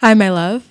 Hi, my love.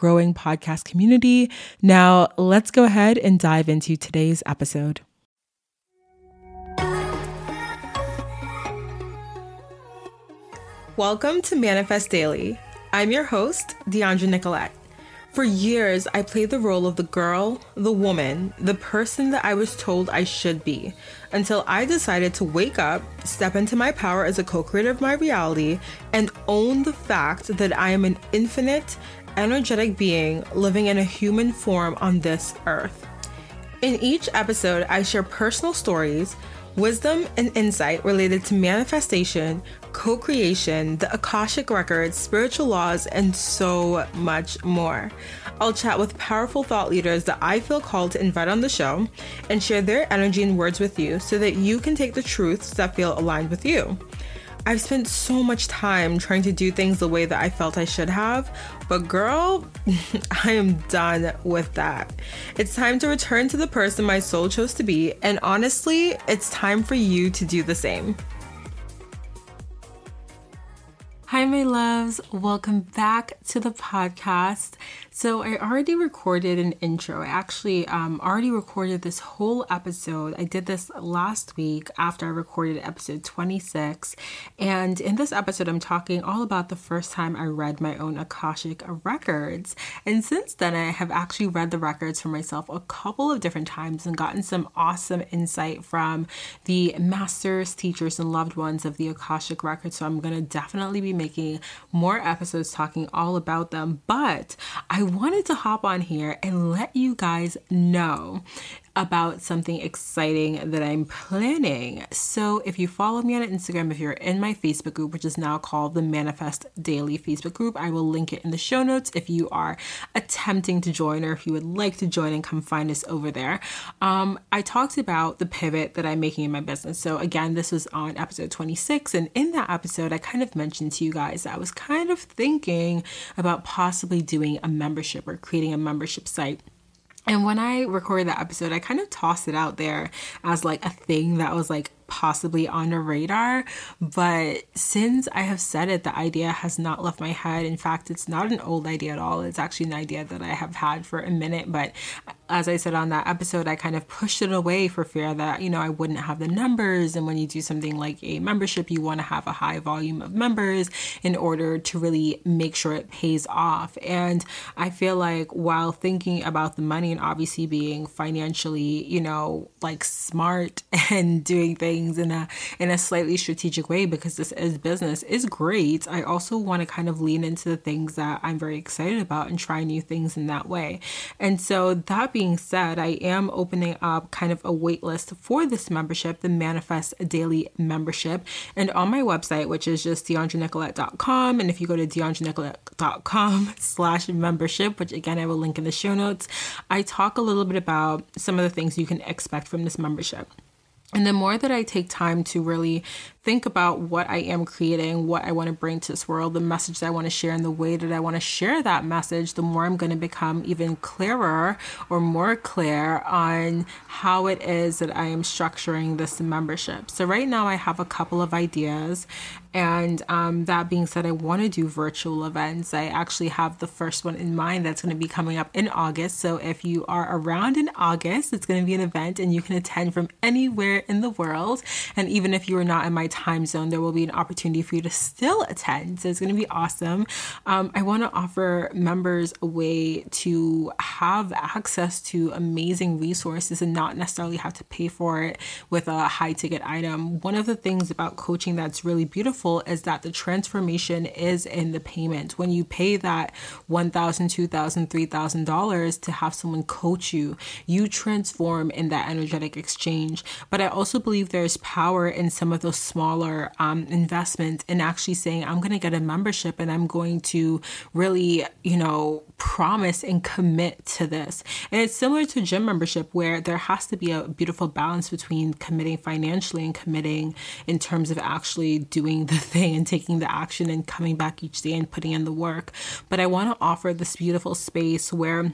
growing podcast community. Now, let's go ahead and dive into today's episode. Welcome to Manifest Daily. I'm your host, Deandra Nicolette. For years, I played the role of the girl, the woman, the person that I was told I should be, until I decided to wake up, step into my power as a co creator of my reality, and own the fact that I am an infinite energetic being living in a human form on this earth. In each episode, I share personal stories, wisdom, and insight related to manifestation, co creation, the Akashic Records, spiritual laws, and so much more. I'll chat with powerful thought leaders that I feel called to invite on the show and share their energy and words with you so that you can take the truths that feel aligned with you. I've spent so much time trying to do things the way that I felt I should have, but girl, I am done with that. It's time to return to the person my soul chose to be, and honestly, it's time for you to do the same. Hi, my loves. Welcome back to the podcast. So, I already recorded an intro. I actually um, already recorded this whole episode. I did this last week after I recorded episode 26. And in this episode, I'm talking all about the first time I read my own Akashic records. And since then, I have actually read the records for myself a couple of different times and gotten some awesome insight from the masters, teachers, and loved ones of the Akashic records. So, I'm going to definitely be making more episodes talking all about them. But I wanted to hop on here and let you guys know about something exciting that I'm planning. So, if you follow me on Instagram, if you're in my Facebook group, which is now called the Manifest Daily Facebook group, I will link it in the show notes if you are attempting to join or if you would like to join and come find us over there. Um, I talked about the pivot that I'm making in my business. So, again, this was on episode 26. And in that episode, I kind of mentioned to you guys that I was kind of thinking about possibly doing a membership or creating a membership site. And when I recorded that episode, I kind of tossed it out there as like a thing that was like possibly on a radar. But since I have said it, the idea has not left my head. In fact, it's not an old idea at all. It's actually an idea that I have had for a minute. But as I said on that episode, I kind of pushed it away for fear that, you know, I wouldn't have the numbers. And when you do something like a membership, you want to have a high volume of members in order to really make sure it pays off. And I feel like while thinking about the money and obviously being financially, you know, like smart and doing things things in a in a slightly strategic way because this is business is great. I also want to kind of lean into the things that I'm very excited about and try new things in that way. And so that being said, I am opening up kind of a wait list for this membership, the Manifest Daily membership. And on my website, which is just deandranicolette.com. And if you go to deandranicolette.com slash membership, which again I will link in the show notes, I talk a little bit about some of the things you can expect from this membership. And the more that I take time to really think about what I am creating, what I want to bring to this world, the message that I want to share, and the way that I want to share that message, the more I'm going to become even clearer or more clear on how it is that I am structuring this membership. So, right now, I have a couple of ideas. And um, that being said, I want to do virtual events. I actually have the first one in mind that's going to be coming up in August. So, if you are around in August, it's going to be an event and you can attend from anywhere in the world. And even if you are not in my time zone, there will be an opportunity for you to still attend. So it's going to be awesome. Um, I want to offer members a way to have access to amazing resources and not necessarily have to pay for it with a high ticket item. One of the things about coaching that's really beautiful is that the transformation is in the payment. When you pay that $1,000, $2,000, $3,000 to have someone coach you, you transform in that energetic exchange. But I also believe there's power in some of those small smaller um, investment and actually saying, I'm going to get a membership and I'm going to really, you know, promise and commit to this. And it's similar to gym membership where there has to be a beautiful balance between committing financially and committing in terms of actually doing the thing and taking the action and coming back each day and putting in the work. But I want to offer this beautiful space where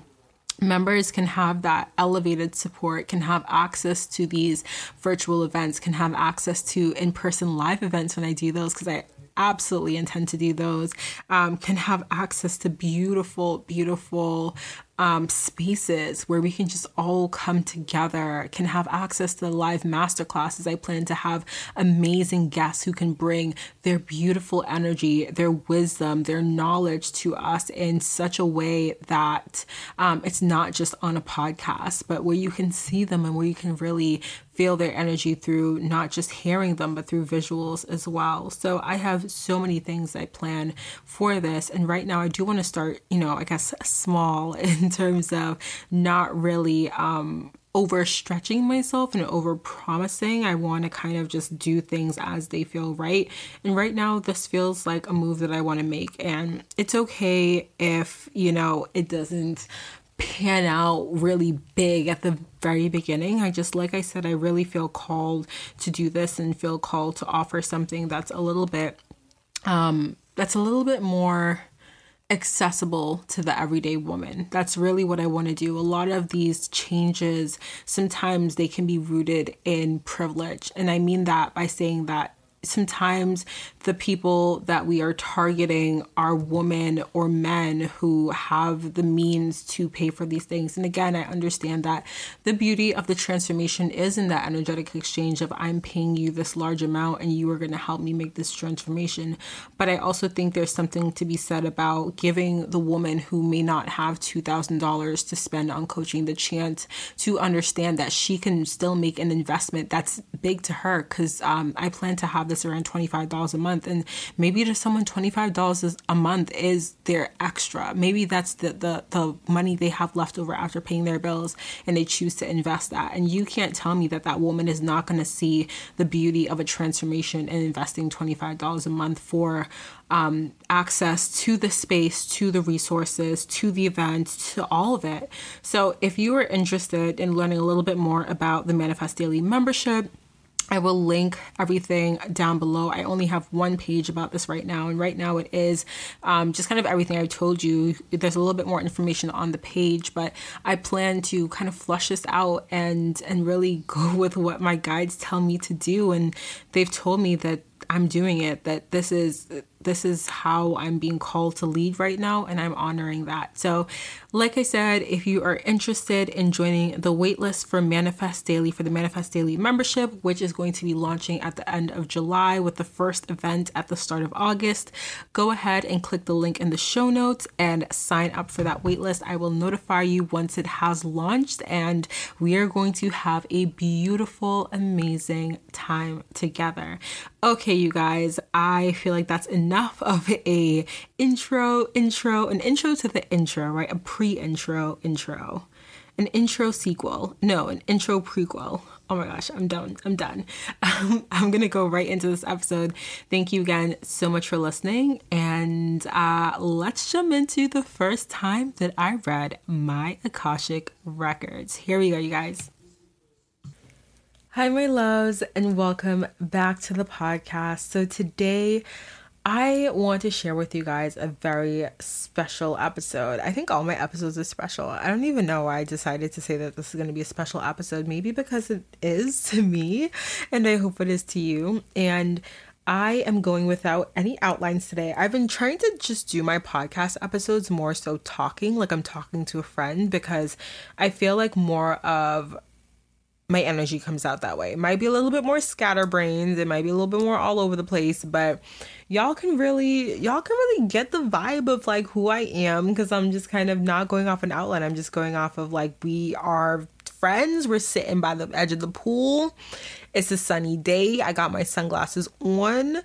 members can have that elevated support, can have access to these virtual events, can have access to in person live events when I do those because I absolutely intend to do those, um, can have access to beautiful, beautiful um, spaces where we can just all come together, can have access to the live masterclasses. I plan to have amazing guests who can bring their beautiful energy, their wisdom, their knowledge to us in such a way that um, it's not just on a podcast, but where you can see them and where you can really feel their energy through not just hearing them, but through visuals as well. So I have so many things I plan for this. And right now, I do want to start, you know, I guess small in terms of not really um, overstretching myself and over promising. I want to kind of just do things as they feel right. And right now, this feels like a move that I want to make. And it's okay if, you know, it doesn't pan out really big at the very beginning. I just, like I said, I really feel called to do this and feel called to offer something that's a little bit, um, that's a little bit more accessible to the everyday woman. That's really what I want to do. A lot of these changes, sometimes they can be rooted in privilege. And I mean that by saying that sometimes the people that we are targeting are women or men who have the means to pay for these things. And again, I understand that the beauty of the transformation is in that energetic exchange of I'm paying you this large amount and you are going to help me make this transformation. But I also think there's something to be said about giving the woman who may not have $2,000 to spend on coaching the chance to understand that she can still make an investment that's big to her because um, I plan to have this around $25 a month and maybe to someone $25 a month is their extra maybe that's the, the the money they have left over after paying their bills and they choose to invest that and you can't tell me that that woman is not going to see the beauty of a transformation and investing $25 a month for um, access to the space, to the resources, to the event, to all of it. So, if you are interested in learning a little bit more about the Manifest Daily membership, I will link everything down below. I only have one page about this right now, and right now it is um, just kind of everything I told you. There's a little bit more information on the page, but I plan to kind of flush this out and and really go with what my guides tell me to do. And they've told me that I'm doing it. That this is this is how I'm being called to lead right now, and I'm honoring that. So, like I said, if you are interested in joining the waitlist for Manifest Daily for the Manifest Daily membership, which is going to be launching at the end of July with the first event at the start of August, go ahead and click the link in the show notes and sign up for that waitlist. I will notify you once it has launched, and we are going to have a beautiful, amazing time together. Okay, you guys, I feel like that's enough enough of a intro, intro, an intro to the intro, right? A pre-intro, intro. An intro sequel. No, an intro prequel. Oh my gosh, I'm done. I'm done. Um, I'm gonna go right into this episode. Thank you again so much for listening, and uh, let's jump into the first time that I read my Akashic records. Here we go, you guys. Hi, my loves, and welcome back to the podcast. So today I want to share with you guys a very special episode. I think all my episodes are special. I don't even know why I decided to say that this is going to be a special episode. Maybe because it is to me, and I hope it is to you. And I am going without any outlines today. I've been trying to just do my podcast episodes more so talking, like I'm talking to a friend, because I feel like more of my energy comes out that way. It might be a little bit more scatterbrained, it might be a little bit more all over the place, but y'all can really y'all can really get the vibe of like who I am because I'm just kind of not going off an outline. I'm just going off of like we are friends. We're sitting by the edge of the pool. It's a sunny day. I got my sunglasses on.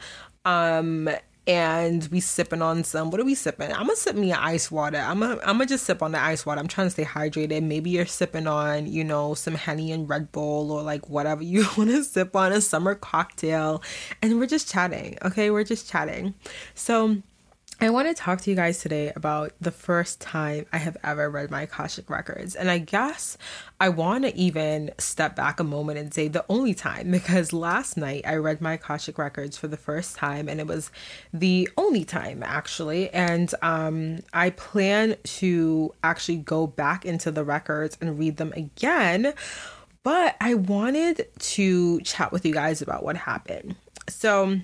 Um and we sipping on some. What are we sipping? I'm gonna sip me an ice water. I'm gonna I'm gonna just sip on the ice water. I'm trying to stay hydrated. Maybe you're sipping on you know some honey and Red Bull or like whatever you want to sip on a summer cocktail, and we're just chatting. Okay, we're just chatting. So I want to talk to you guys today about the first time I have ever read my Akashic records. And I guess I want to even step back a moment and say the only time, because last night I read my Akashic records for the first time, and it was the only time actually. And um, I plan to actually go back into the records and read them again. But I wanted to chat with you guys about what happened. So,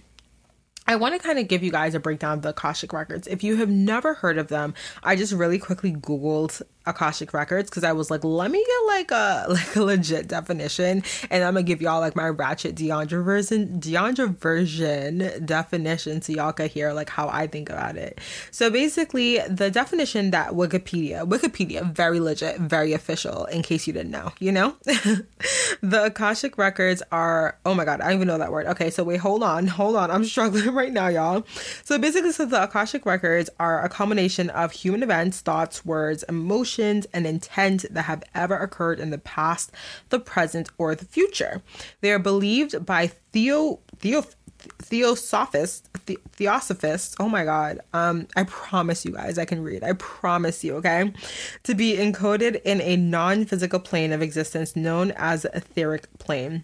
I want to kind of give you guys a breakdown of the Akashic Records. If you have never heard of them, I just really quickly Googled Akashic Records because I was like, let me get like a like a legit definition, and I'm gonna give y'all like my ratchet Deandra version Deandra version definition so y'all can hear like how I think about it. So basically, the definition that Wikipedia Wikipedia very legit, very official. In case you didn't know, you know, the Akashic Records are oh my god, I don't even know that word. Okay, so wait, hold on, hold on, I'm struggling right now, y'all. So basically, so the Akashic Records are a combination of human events, thoughts, words, emotions and intent that have ever occurred in the past, the present, or the future. They are believed by theo theo theosophists the, theosophists oh my god um i promise you guys i can read i promise you okay to be encoded in a non-physical plane of existence known as the etheric plane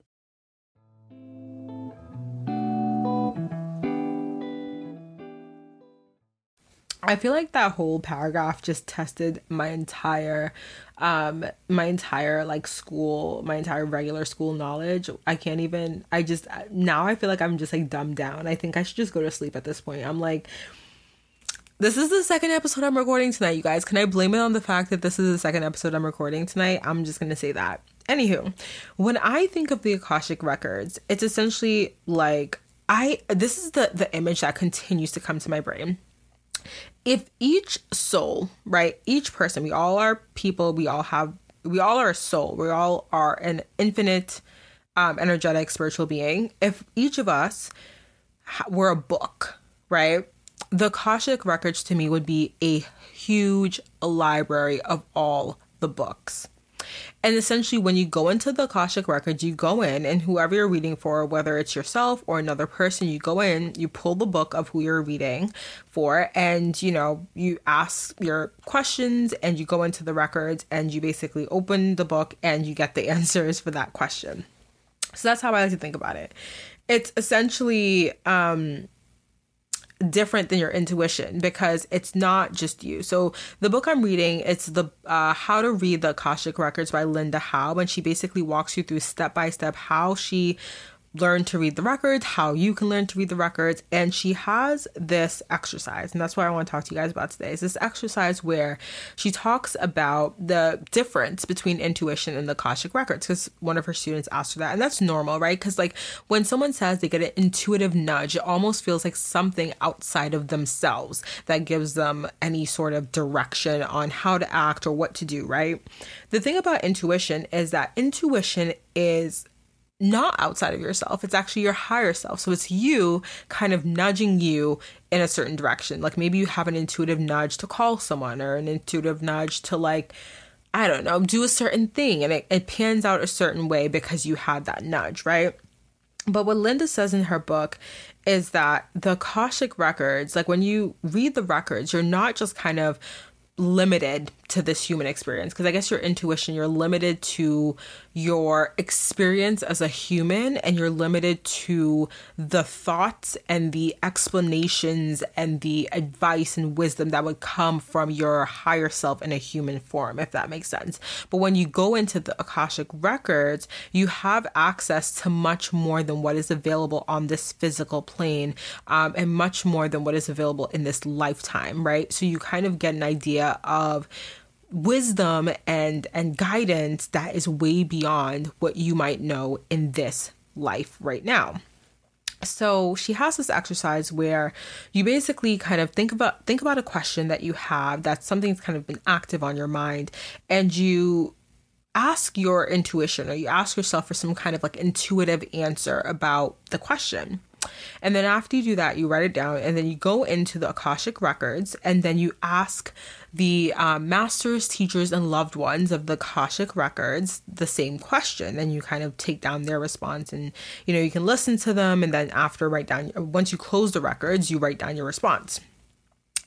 I feel like that whole paragraph just tested my entire um my entire like school, my entire regular school knowledge. I can't even I just now I feel like I'm just like dumbed down. I think I should just go to sleep at this point. I'm like this is the second episode I'm recording tonight, you guys. Can I blame it on the fact that this is the second episode I'm recording tonight? I'm just gonna say that. Anywho, when I think of the Akashic records, it's essentially like I this is the the image that continues to come to my brain if each soul, right, each person, we all are people, we all have, we all are a soul, we all are an infinite, um, energetic spiritual being. If each of us were a book, right, the Akashic records to me would be a huge library of all the books. And essentially, when you go into the Akashic Records, you go in, and whoever you're reading for, whether it's yourself or another person, you go in, you pull the book of who you're reading for, and you know, you ask your questions and you go into the records and you basically open the book and you get the answers for that question. So that's how I like to think about it. It's essentially, um, different than your intuition because it's not just you. So the book I'm reading, it's the uh, How to Read the Akashic Records by Linda Howe, and she basically walks you through step by step how she learn to read the records, how you can learn to read the records. And she has this exercise, and that's what I want to talk to you guys about today. Is this exercise where she talks about the difference between intuition and the Akashic records. Because one of her students asked her that, and that's normal, right? Because like when someone says they get an intuitive nudge, it almost feels like something outside of themselves that gives them any sort of direction on how to act or what to do, right? The thing about intuition is that intuition is not outside of yourself. It's actually your higher self. So it's you kind of nudging you in a certain direction. Like maybe you have an intuitive nudge to call someone or an intuitive nudge to like I don't know, do a certain thing and it, it pans out a certain way because you had that nudge, right? But what Linda says in her book is that the Akashic records, like when you read the records, you're not just kind of limited to this human experience because I guess your intuition, you're limited to your experience as a human and you're limited to the thoughts and the explanations and the advice and wisdom that would come from your higher self in a human form, if that makes sense. But when you go into the Akashic records, you have access to much more than what is available on this physical plane um, and much more than what is available in this lifetime, right? So you kind of get an idea of wisdom and and guidance that is way beyond what you might know in this life right now. So she has this exercise where you basically kind of think about think about a question that you have that's something that's kind of been active on your mind and you ask your intuition or you ask yourself for some kind of like intuitive answer about the question. And then after you do that, you write it down and then you go into the Akashic records and then you ask the um, masters, teachers, and loved ones of the Akashic records the same question. And you kind of take down their response and, you know, you can listen to them and then after write down, once you close the records, you write down your response.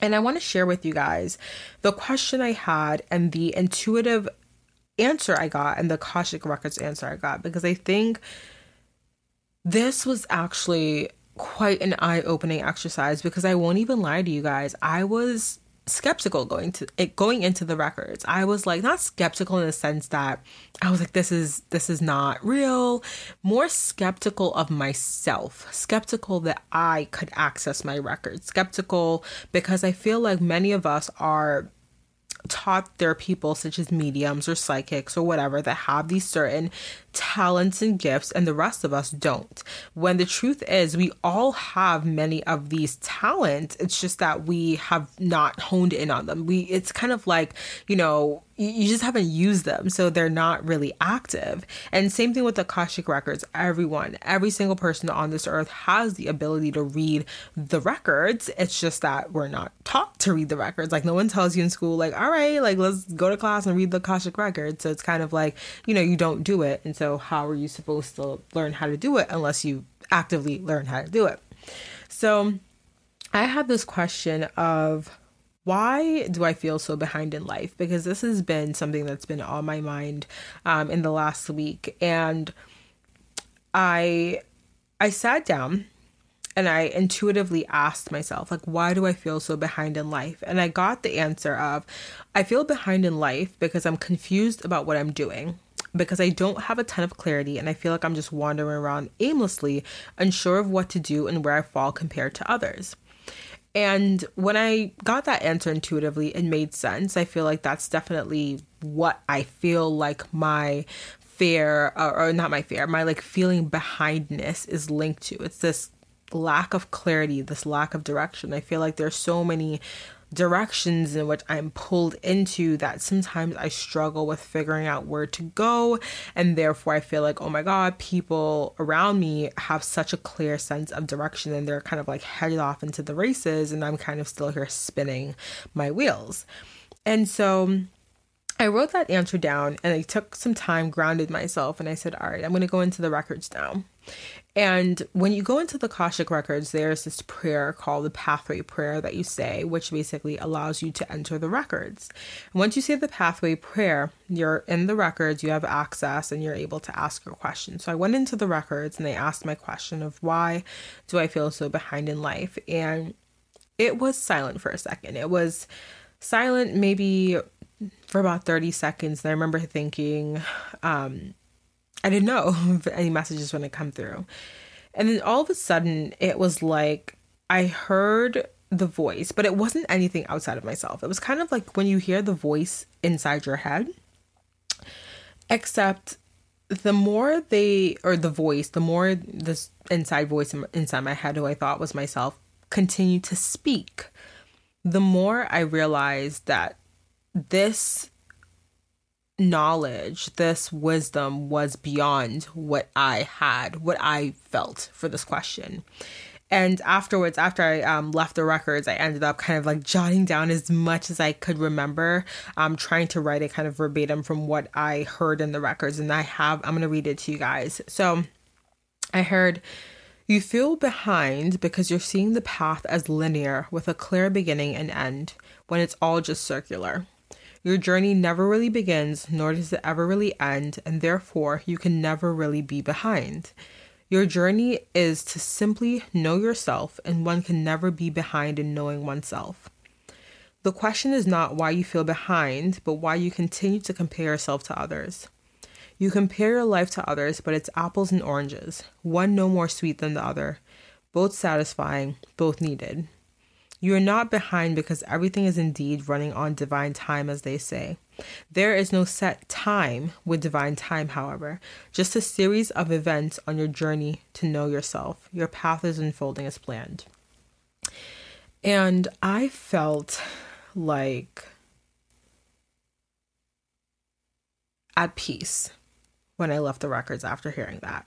And I want to share with you guys the question I had and the intuitive answer I got and the Akashic Records answer I got because I think this was actually quite an eye-opening exercise because I won't even lie to you guys. I was skeptical going to it going into the records. I was like not skeptical in the sense that I was like this is this is not real, more skeptical of myself. Skeptical that I could access my records. Skeptical because I feel like many of us are taught there are people such as mediums or psychics or whatever that have these certain talents and gifts and the rest of us don't. When the truth is we all have many of these talents. It's just that we have not honed in on them. We it's kind of like, you know, you just haven't used them so they're not really active. And same thing with the akashic records. Everyone every single person on this earth has the ability to read the records. It's just that we're not taught to read the records. Like no one tells you in school like all right like let's go to class and read the akashic records. So it's kind of like you know you don't do it. And so how are you supposed to learn how to do it unless you actively learn how to do it? So i had this question of why do I feel so behind in life? Because this has been something that's been on my mind um, in the last week, and I I sat down and I intuitively asked myself, like, why do I feel so behind in life? And I got the answer of, I feel behind in life because I'm confused about what I'm doing. Because I don't have a ton of clarity and I feel like I'm just wandering around aimlessly, unsure of what to do and where I fall compared to others. And when I got that answer intuitively, it made sense. I feel like that's definitely what I feel like my fear, or, or not my fear, my like feeling behindness is linked to. It's this lack of clarity, this lack of direction. I feel like there's so many directions in which I'm pulled into that sometimes I struggle with figuring out where to go. And therefore, I feel like, oh my God, people around me have such a clear sense of direction and they're kind of like headed off into the races. And I'm kind of still here spinning my wheels. And so, I wrote that answer down and I took some time, grounded myself, and I said, All right, I'm going to go into the records now. And when you go into the Akashic records, there's this prayer called the pathway prayer that you say, which basically allows you to enter the records. And once you say the pathway prayer, you're in the records, you have access, and you're able to ask your question. So I went into the records and they asked my question of why do I feel so behind in life? And it was silent for a second. It was silent maybe for about 30 seconds. And I remember thinking, um, I didn't know if any messages were going to come through. And then all of a sudden, it was like I heard the voice, but it wasn't anything outside of myself. It was kind of like when you hear the voice inside your head, except the more they, or the voice, the more this inside voice inside my head, who I thought was myself, continued to speak, the more I realized that this knowledge, this wisdom was beyond what I had, what I felt for this question. And afterwards, after I um, left the records, I ended up kind of like jotting down as much as I could remember, um, trying to write it kind of verbatim from what I heard in the records. And I have, I'm going to read it to you guys. So I heard, you feel behind because you're seeing the path as linear with a clear beginning and end when it's all just circular. Your journey never really begins, nor does it ever really end, and therefore you can never really be behind. Your journey is to simply know yourself, and one can never be behind in knowing oneself. The question is not why you feel behind, but why you continue to compare yourself to others. You compare your life to others, but it's apples and oranges, one no more sweet than the other, both satisfying, both needed. You are not behind because everything is indeed running on divine time, as they say. There is no set time with divine time, however, just a series of events on your journey to know yourself. Your path is unfolding as planned. And I felt like at peace when I left the records after hearing that.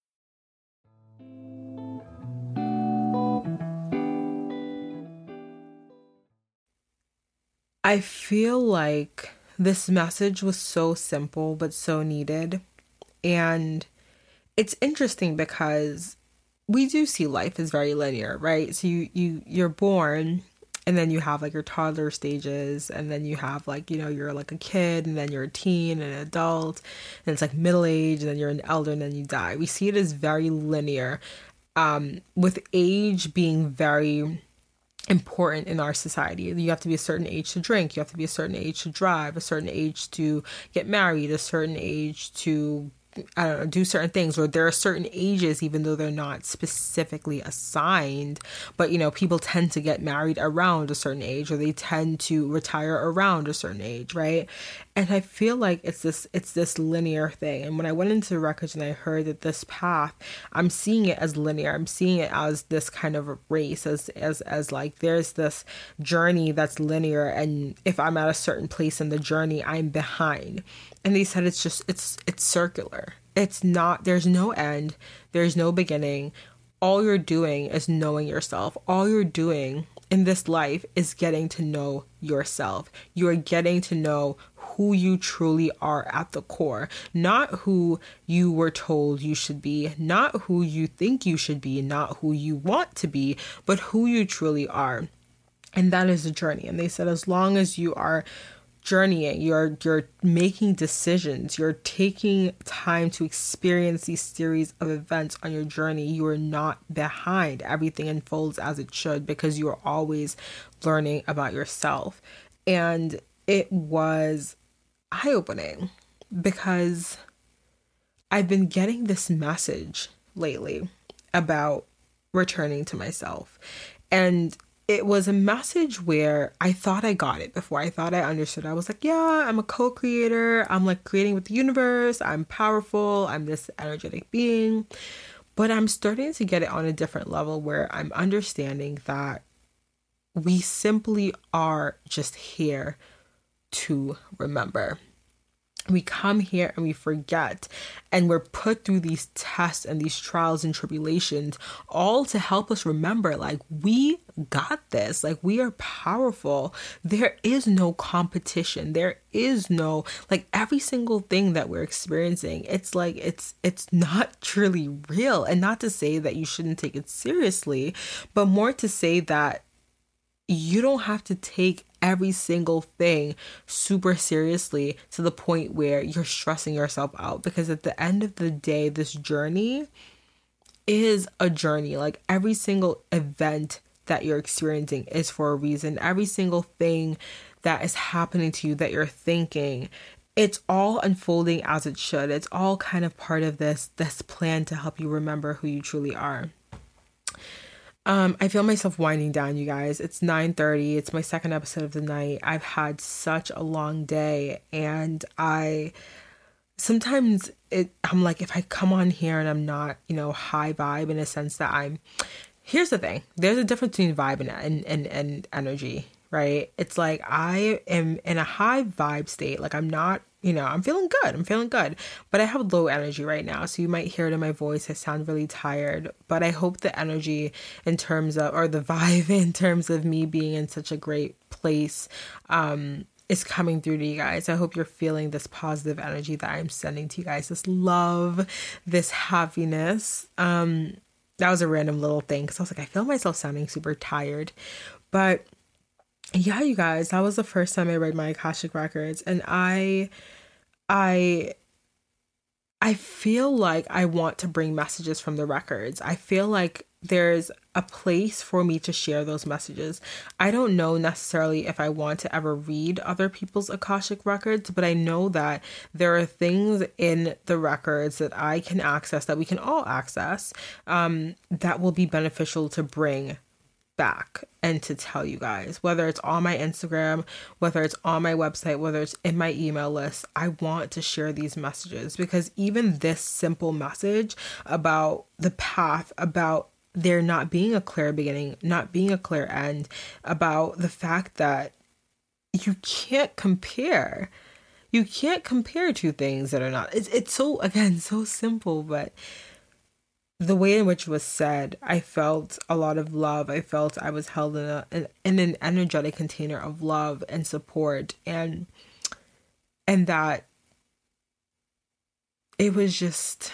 I feel like this message was so simple but so needed. And it's interesting because we do see life as very linear, right? So you you you're born and then you have like your toddler stages and then you have like you know you're like a kid and then you're a teen and an adult and it's like middle age and then you're an elder and then you die we see it as very linear um with age being very important in our society. You have to be a certain age to drink, you have to be a certain age to drive, a certain age to get married, a certain age to I don't know, do certain things, or there are certain ages, even though they're not specifically assigned. But you know, people tend to get married around a certain age, or they tend to retire around a certain age, right? And I feel like it's this it's this linear thing. And when I went into the records and I heard that this path, I'm seeing it as linear. I'm seeing it as this kind of race, as as as like there's this journey that's linear, and if I'm at a certain place in the journey, I'm behind and they said it's just it's it's circular. It's not there's no end. There's no beginning. All you're doing is knowing yourself. All you're doing in this life is getting to know yourself. You're getting to know who you truly are at the core, not who you were told you should be, not who you think you should be, not who you want to be, but who you truly are. And that is a journey. And they said, as long as you are journeying you're you're making decisions you're taking time to experience these series of events on your journey. You are not behind. Everything unfolds as it should because you are always learning about yourself. And it was eye-opening because i've been getting this message lately about returning to myself. And it was a message where I thought I got it before. I thought I understood. I was like, yeah, I'm a co creator. I'm like creating with the universe. I'm powerful. I'm this energetic being. But I'm starting to get it on a different level where I'm understanding that we simply are just here to remember we come here and we forget and we're put through these tests and these trials and tribulations all to help us remember like we got this. Like we are powerful. There is no competition. There is no like every single thing that we're experiencing it's like it's it's not truly real. And not to say that you shouldn't take it seriously but more to say that you don't have to take every single thing super seriously to the point where you're stressing yourself out because at the end of the day this journey is a journey. Like every single event that you're experiencing is for a reason. Every single thing that is happening to you that you're thinking it's all unfolding as it should. It's all kind of part of this this plan to help you remember who you truly are um, I feel myself winding down, you guys. It's 9:30. It's my second episode of the night. I've had such a long day and I sometimes it I'm like if I come on here and I'm not, you know, high vibe in a sense that I'm here's the thing. There's a difference between vibe and and and, and energy, right? It's like I am in a high vibe state. Like I'm not you know, I'm feeling good. I'm feeling good. But I have low energy right now. So you might hear it in my voice. I sound really tired. But I hope the energy in terms of, or the vibe in terms of me being in such a great place, um, is coming through to you guys. I hope you're feeling this positive energy that I'm sending to you guys, this love, this happiness. Um, that was a random little thing because I was like, I feel myself sounding super tired. But yeah, you guys, that was the first time I read my Akashic records and I I I feel like I want to bring messages from the records. I feel like there's a place for me to share those messages. I don't know necessarily if I want to ever read other people's Akashic records, but I know that there are things in the records that I can access, that we can all access, um, that will be beneficial to bring back and to tell you guys whether it's on my Instagram, whether it's on my website, whether it's in my email list. I want to share these messages because even this simple message about the path, about there not being a clear beginning, not being a clear end, about the fact that you can't compare. You can't compare two things that are not. It's it's so again so simple, but the way in which it was said, I felt a lot of love. I felt I was held in a in an energetic container of love and support and and that it was just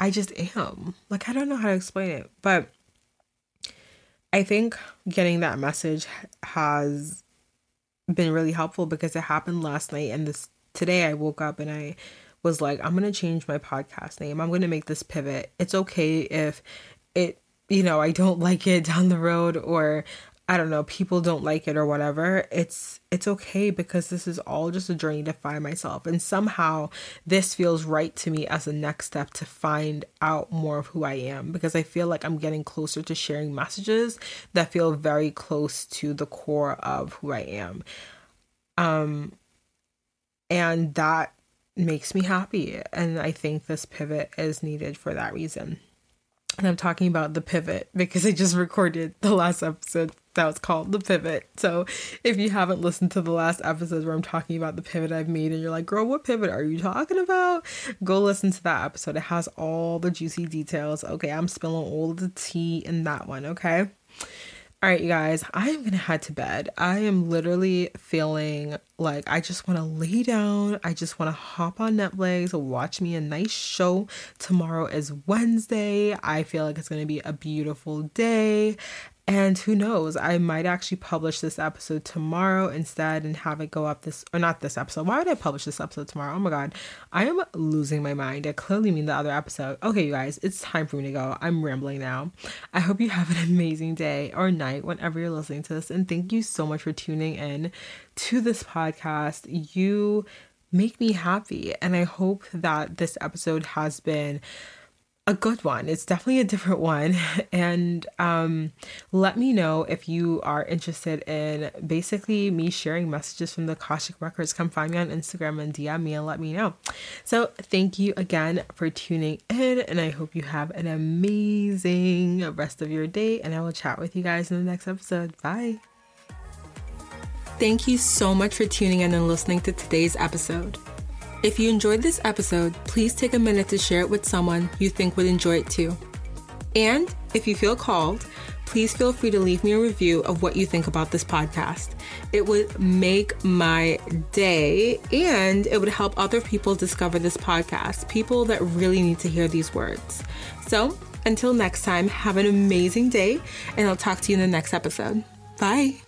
I just am. Like I don't know how to explain it, but I think getting that message has been really helpful because it happened last night and this today I woke up and I was like, I'm going to change my podcast name. I'm going to make this pivot. It's okay if it, you know, I don't like it down the road or I don't know, people don't like it or whatever. It's it's okay because this is all just a journey to find myself and somehow this feels right to me as a next step to find out more of who I am because I feel like I'm getting closer to sharing messages that feel very close to the core of who I am. Um and that makes me happy. And I think this pivot is needed for that reason. And I'm talking about the pivot because I just recorded the last episode that was called The Pivot. So if you haven't listened to the last episode where I'm talking about the pivot I've made and you're like, girl, what pivot are you talking about? Go listen to that episode. It has all the juicy details. Okay, I'm spilling all the tea in that one, okay? All right, you guys, I am to head to bed. I am literally feeling like I just want to lay down. I just want to hop on Netflix, watch me a nice show. Tomorrow is Wednesday. I feel like it's to be a beautiful day. And who knows, I might actually publish this episode tomorrow instead and have it go up this, or not this episode. Why would I publish this episode tomorrow? Oh my God, I am losing my mind. I clearly mean the other episode. Okay, you guys, it's time for me to go. I'm rambling now. I hope you have an amazing day or night whenever you're listening to this. And thank you so much for tuning in to this podcast. You make me happy. And I hope that this episode has been a good one. It's definitely a different one. And um, let me know if you are interested in basically me sharing messages from the Akashic Records. Come find me on Instagram and DM me and let me know. So, thank you again for tuning in. And I hope you have an amazing rest of your day. And I will chat with you guys in the next episode. Bye. Thank you so much for tuning in and listening to today's episode. If you enjoyed this episode, please take a minute to share it with someone you think would enjoy it too. And if you feel called, please feel free to leave me a review of what you think about this podcast. It would make my day and it would help other people discover this podcast, people that really need to hear these words. So, until next time, have an amazing day, and I'll talk to you in the next episode. Bye.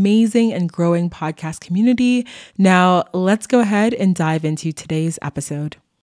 amazing and growing podcast community. Now, let's go ahead and dive into today's episode.